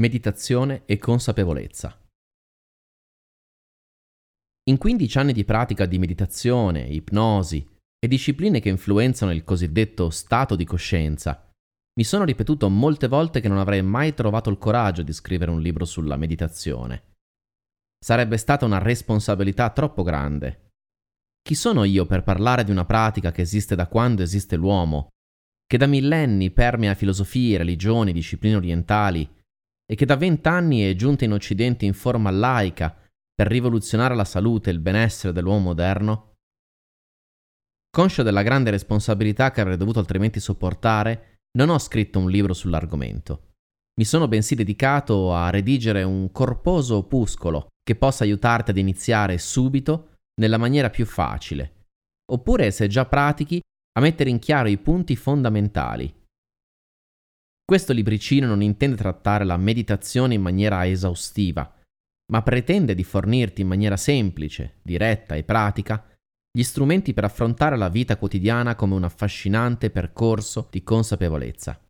meditazione e consapevolezza. In 15 anni di pratica di meditazione, ipnosi e discipline che influenzano il cosiddetto stato di coscienza, mi sono ripetuto molte volte che non avrei mai trovato il coraggio di scrivere un libro sulla meditazione. Sarebbe stata una responsabilità troppo grande. Chi sono io per parlare di una pratica che esiste da quando esiste l'uomo, che da millenni permea filosofie, religioni, discipline orientali e che da vent'anni è giunta in Occidente in forma laica per rivoluzionare la salute e il benessere dell'uomo moderno? Conscio della grande responsabilità che avrei dovuto altrimenti sopportare, non ho scritto un libro sull'argomento. Mi sono bensì dedicato a redigere un corposo opuscolo che possa aiutarti ad iniziare subito nella maniera più facile, oppure se già pratichi, a mettere in chiaro i punti fondamentali questo libricino non intende trattare la meditazione in maniera esaustiva, ma pretende di fornirti in maniera semplice, diretta e pratica gli strumenti per affrontare la vita quotidiana come un affascinante percorso di consapevolezza.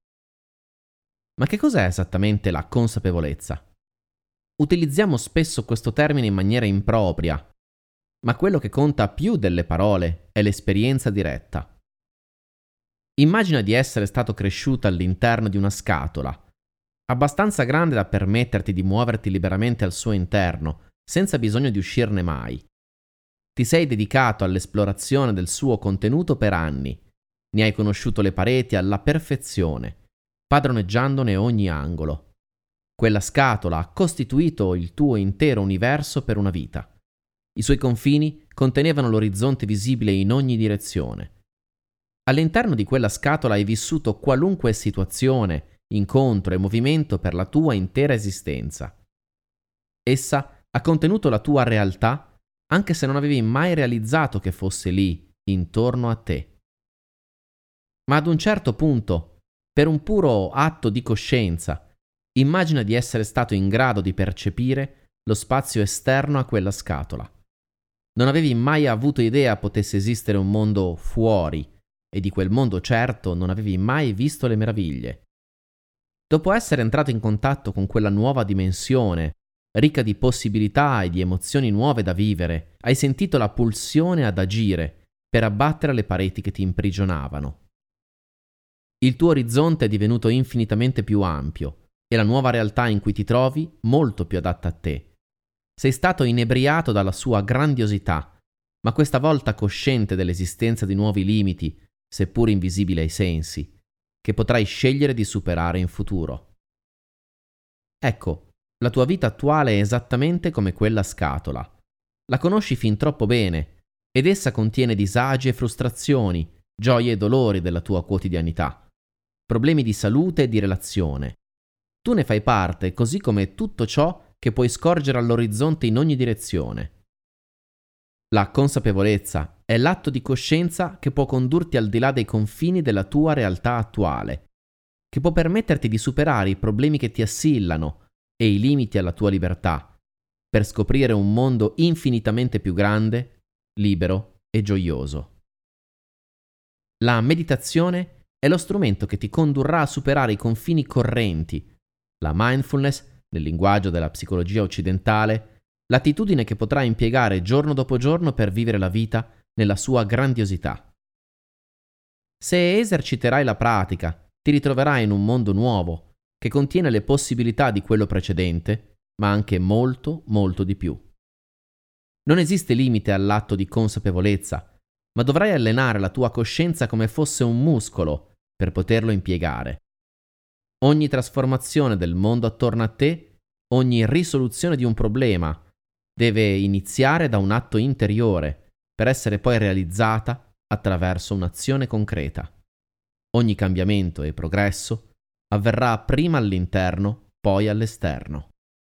Ma che cos'è esattamente la consapevolezza? Utilizziamo spesso questo termine in maniera impropria, ma quello che conta più delle parole è l'esperienza diretta. Immagina di essere stato cresciuto all'interno di una scatola, abbastanza grande da permetterti di muoverti liberamente al suo interno, senza bisogno di uscirne mai. Ti sei dedicato all'esplorazione del suo contenuto per anni, ne hai conosciuto le pareti alla perfezione, padroneggiandone ogni angolo. Quella scatola ha costituito il tuo intero universo per una vita. I suoi confini contenevano l'orizzonte visibile in ogni direzione All'interno di quella scatola hai vissuto qualunque situazione, incontro e movimento per la tua intera esistenza. Essa ha contenuto la tua realtà anche se non avevi mai realizzato che fosse lì, intorno a te. Ma ad un certo punto, per un puro atto di coscienza, immagina di essere stato in grado di percepire lo spazio esterno a quella scatola. Non avevi mai avuto idea potesse esistere un mondo fuori, e di quel mondo certo non avevi mai visto le meraviglie. Dopo essere entrato in contatto con quella nuova dimensione, ricca di possibilità e di emozioni nuove da vivere, hai sentito la pulsione ad agire per abbattere le pareti che ti imprigionavano. Il tuo orizzonte è divenuto infinitamente più ampio e la nuova realtà in cui ti trovi molto più adatta a te. Sei stato inebriato dalla sua grandiosità, ma questa volta cosciente dell'esistenza di nuovi limiti seppur invisibile ai sensi, che potrai scegliere di superare in futuro. Ecco, la tua vita attuale è esattamente come quella scatola. La conosci fin troppo bene ed essa contiene disagi e frustrazioni, gioie e dolori della tua quotidianità, problemi di salute e di relazione. Tu ne fai parte, così come tutto ciò che puoi scorgere all'orizzonte in ogni direzione. La consapevolezza è l'atto di coscienza che può condurti al di là dei confini della tua realtà attuale, che può permetterti di superare i problemi che ti assillano e i limiti alla tua libertà, per scoprire un mondo infinitamente più grande, libero e gioioso. La meditazione è lo strumento che ti condurrà a superare i confini correnti. La mindfulness, nel linguaggio della psicologia occidentale, l'attitudine che potrai impiegare giorno dopo giorno per vivere la vita nella sua grandiosità. Se eserciterai la pratica, ti ritroverai in un mondo nuovo, che contiene le possibilità di quello precedente, ma anche molto, molto di più. Non esiste limite all'atto di consapevolezza, ma dovrai allenare la tua coscienza come fosse un muscolo per poterlo impiegare. Ogni trasformazione del mondo attorno a te, ogni risoluzione di un problema, deve iniziare da un atto interiore per essere poi realizzata attraverso un'azione concreta. Ogni cambiamento e progresso avverrà prima all'interno, poi all'esterno.